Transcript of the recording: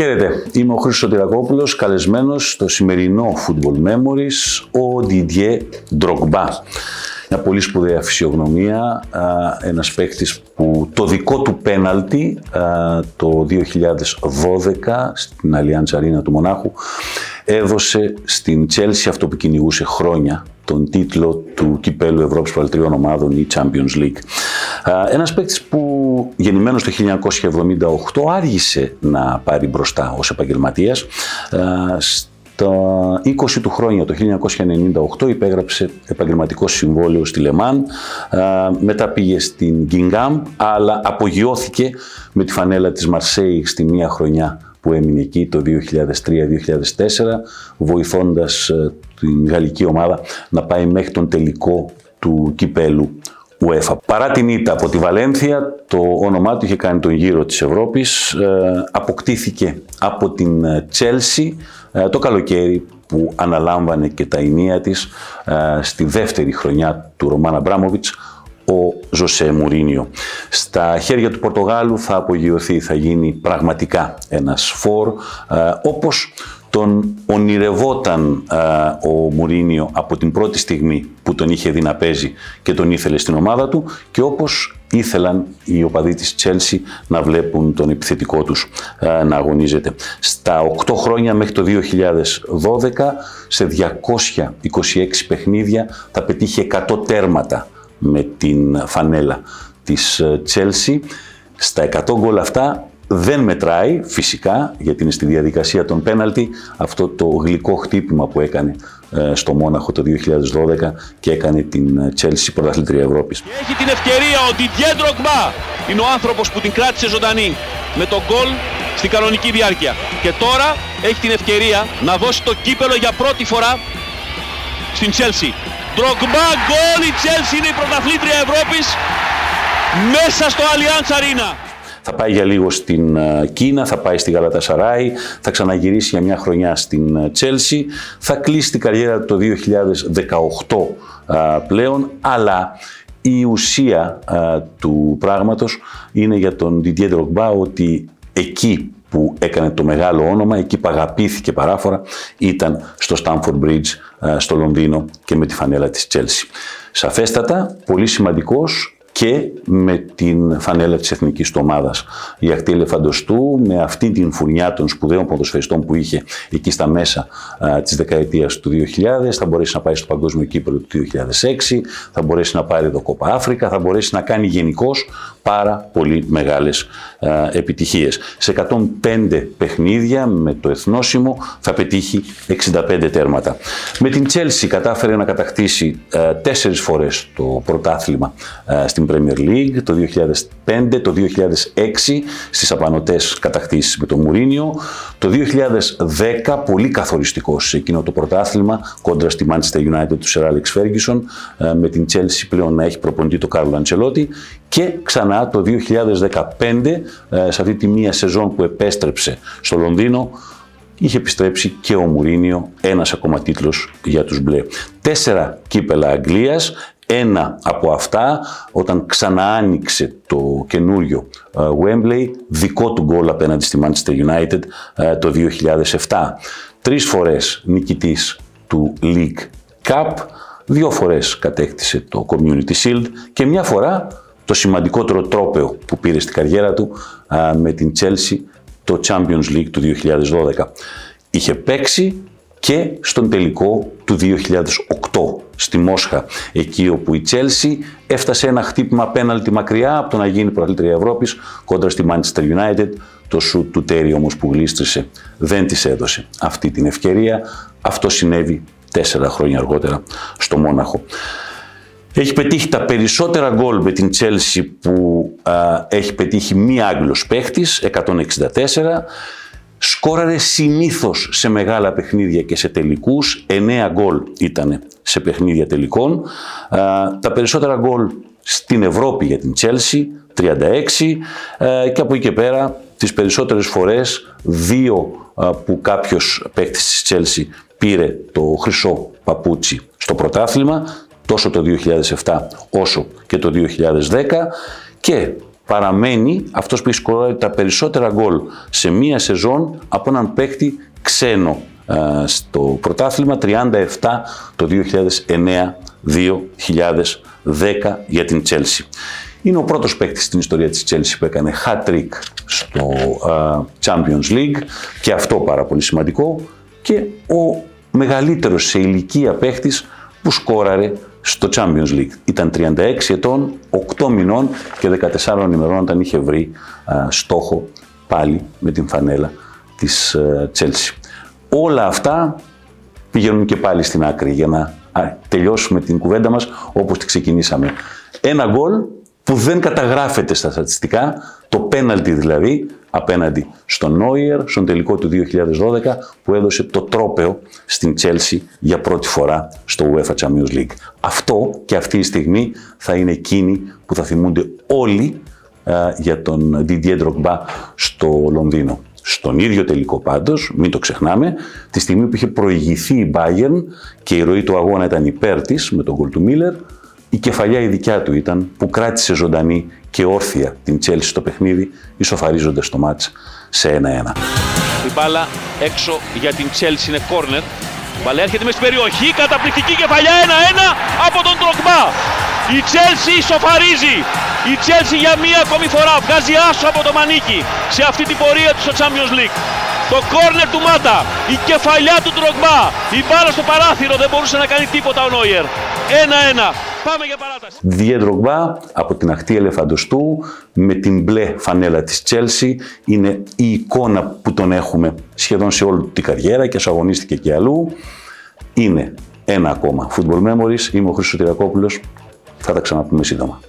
Χαίρετε, είμαι ο Χρήστος Σωτηρακόπουλος, καλεσμένος στο σημερινό Football Memories, ο Didier Drogba. Μια πολύ σπουδαία φυσιογνωμία, ένας παίκτης που το δικό του πέναλτι το 2012 στην Allianz Arena του Μονάχου έδωσε στην Chelsea αυτό που κυνηγούσε χρόνια, τον τίτλο του κυπέλου Ευρώπης Παλτριών Ομάδων ή Champions League. Ένας παίκτης που γεννημένος το 1978 άργησε να πάρει μπροστά ως επαγγελματίας. Στα 20 του χρόνια, το 1998, υπέγραψε επαγγελματικό συμβόλαιο στη Λεμάν, μετά πήγε στην Γκίνγκαμ, αλλά απογειώθηκε με τη φανέλα της Μαρσέη στη μία χρονιά που έμεινε εκεί το 2003-2004, βοηθώντας ε, την γαλλική ομάδα να πάει μέχρι τον τελικό του κυπέλου UEFA. Παρά την ήττα από τη Βαλένθια, το όνομά του είχε κάνει τον γύρο της Ευρώπης, ε, αποκτήθηκε από την Chelsea ε, το καλοκαίρι που αναλάμβανε και τα ενία της στη δεύτερη χρονιά του Ρωμάνα Μπράμοβιτς ο Ζωσέ Μουρίνιο. Στα χέρια του Πορτογάλου θα απογειωθεί, θα γίνει πραγματικά ένας φόρ, ε, όπως τον ονειρευόταν ε, ο Μουρίνιο από την πρώτη στιγμή που τον είχε δει να παίζει και τον ήθελε στην ομάδα του και όπως ήθελαν οι οπαδοί της Τσέλσι να βλέπουν τον επιθετικό τους ε, να αγωνίζεται. Στα 8 χρόνια μέχρι το 2012 σε 226 παιχνίδια θα πετύχει 100 τέρματα με την φανέλα της Chelsea. Στα 100 γκολ αυτά δεν μετράει φυσικά γιατί είναι στη διαδικασία των πέναλτι αυτό το γλυκό χτύπημα που έκανε ε, στο Μόναχο το 2012 και έκανε την Chelsea πρωταθλήτρια Ευρώπης. Έχει την ευκαιρία ο Didier Drogba είναι ο άνθρωπος που την κράτησε ζωντανή με τον γκολ στην κανονική διάρκεια και τώρα έχει την ευκαιρία να δώσει το κύπελο για πρώτη φορά στην Chelsea. Ντρογμπά γκολ, η Chelsea είναι η πρωταθλήτρια Ευρώπης μέσα στο Allianz Arena. Θα πάει για λίγο στην ε, Κίνα, θα πάει στη Γαλατασαράη, θα ξαναγυρίσει για μια χρονιά στην Chelsea, θα κλείσει την καριέρα το 2018 ε, πλέον, αλλά η ουσία ε, του πράγματος είναι για τον Didier Drogba ότι εκεί που έκανε το μεγάλο όνομα, εκεί που αγαπήθηκε παράφορα, ήταν στο Stamford Bridge ε, στο Λονδίνο και με τη φανέλα της Chelsea. Σαφέστατα, πολύ σημαντικός και με την φανέλα της εθνικής του ομάδας. Η ακτή ελεφαντοστού με αυτή την φουρνιά των σπουδαίων ποδοσφαιριστών που είχε εκεί στα μέσα α, της δεκαετίας του 2000 θα μπορέσει να πάει στο παγκόσμιο κύπελο του 2006, θα μπορέσει να πάρει το Κόπα Αφρικα, θα μπορέσει να κάνει γενικώς πάρα πολύ μεγάλες α, επιτυχίες. Σε 105 παιχνίδια με το εθνόσημο θα πετύχει 65 τέρματα. Με την Chelsea κατάφερε να κατακτήσει α, τέσσερις φορές το πρωτάθλημα στην Premier League το 2005, το 2006 στις απανοτές κατακτήσεις με τον Μουρίνιο, το 2010 πολύ καθοριστικό σε εκείνο το πρωτάθλημα κόντρα στη Manchester United του Sir Alex Ferguson ε, με την Chelsea πλέον να έχει προπονητή το Κάρλο Αντσελότη και ξανά το 2015 ε, σε αυτή τη μία σεζόν που επέστρεψε στο Λονδίνο είχε επιστρέψει και ο Μουρίνιο, ένας ακόμα τίτλος για τους μπλε. Τέσσερα κύπελα Αγγλίας, ένα από αυτά, όταν ξανά άνοιξε το καινούριο uh, Wembley, δικό του γκολ απέναντι στη Manchester United uh, το 2007. Τρεις φορές νικητής του League Cup, δύο φορές κατέκτησε το Community Shield και μια φορά το σημαντικότερο τρόπεο που πήρε στην καριέρα του uh, με την Chelsea, το Champions League του 2012. Είχε παίξει και στον τελικό του 2008 στη Μόσχα, εκεί όπου η Τσέλσι έφτασε ένα χτύπημα πέναλτι μακριά από το να γίνει πρωταθλήτρια Ευρώπης κόντρα στη Manchester United. Το σουτ του Τέρι όμως που γλίστρισε δεν της έδωσε αυτή την ευκαιρία. Αυτό συνέβη τέσσερα χρόνια αργότερα στο Μόναχο. Έχει πετύχει τα περισσότερα γκολ με την Τσέλσι που έχει πετύχει μία Άγγλος παίχτης, 164 σκόραρε συνήθως σε μεγάλα παιχνίδια και σε τελικούς. 9 γκολ ήταν σε παιχνίδια τελικών. Τα περισσότερα γκολ στην Ευρώπη για την Τσέλσι, 36 και από εκεί και πέρα τις περισσότερες φορές δύο που κάποιος παίκτης της Τσέλσι πήρε το χρυσό παπούτσι στο πρωτάθλημα τόσο το 2007 όσο και το 2010 και παραμένει αυτός που έχει σκοράρει τα περισσότερα γκολ σε μία σεζόν από έναν παίκτη ξένο στο πρωτάθλημα 37 το 2009-2010 για την Chelsea. Είναι ο πρώτος παίκτης στην ιστορία της Chelsea που έκανε hat-trick στο Champions League και αυτό πάρα πολύ σημαντικό και ο μεγαλύτερος σε ηλικία παίκτης που σκόραρε στο Champions League. Ήταν 36 ετών, 8 μηνών και 14 ημερών όταν είχε βρει στόχο πάλι με την φανέλα της Chelsea. Όλα αυτά πηγαίνουν και πάλι στην άκρη για να τελειώσουμε την κουβέντα μας όπως τη ξεκινήσαμε. Ένα γκολ που δεν καταγράφεται στα στατιστικά, το πέναλτι δηλαδή, απέναντι στον Νόιερ, στον τελικό του 2012, που έδωσε το τρόπεο στην Chelsea για πρώτη φορά στο UEFA Champions League. Αυτό και αυτή η στιγμή θα είναι εκείνη που θα θυμούνται όλοι για τον Didier Drogba στο Λονδίνο. Στον ίδιο τελικό πάντως, μην το ξεχνάμε, τη στιγμή που είχε προηγηθεί η Bayern και η ροή του αγώνα ήταν υπέρ της με τον γκολ του Μίλλερ, η κεφαλιά η δικιά του ήταν που κράτησε ζωντανή και όρθια την Τσέλση στο παιχνίδι, ισοφαρίζοντας το μάτς σε 1-1. Η μπάλα έξω για την Τσέλση είναι κόρνερ. Η μπάλα έρχεται μες στην περιοχή, καταπληκτική κεφαλιά 1-1 από τον Τροκμά. Η Τσέλση ισοφαρίζει. Η Τσέλση για μία ακόμη φορά βγάζει άσο από το μανίκι σε αυτή την πορεία του στο Champions League. Το κόρνερ του Μάτα, η κεφαλιά του Τρογμπά, η μπάλα στο παράθυρο, δεν μπορούσε να κάνει τίποτα ο Νόιερ. 1-1. Πάμε για παράταση. Διέ από την αχτή ελεφαντοστού με την μπλε φανέλα της Τσέλσι είναι η εικόνα που τον έχουμε σχεδόν σε όλη την καριέρα και αγωνίστηκε και αλλού. Είναι ένα ακόμα Football Memories. Είμαι ο Χρήστος Τυρακόπουλος. Θα τα ξαναπούμε σύντομα.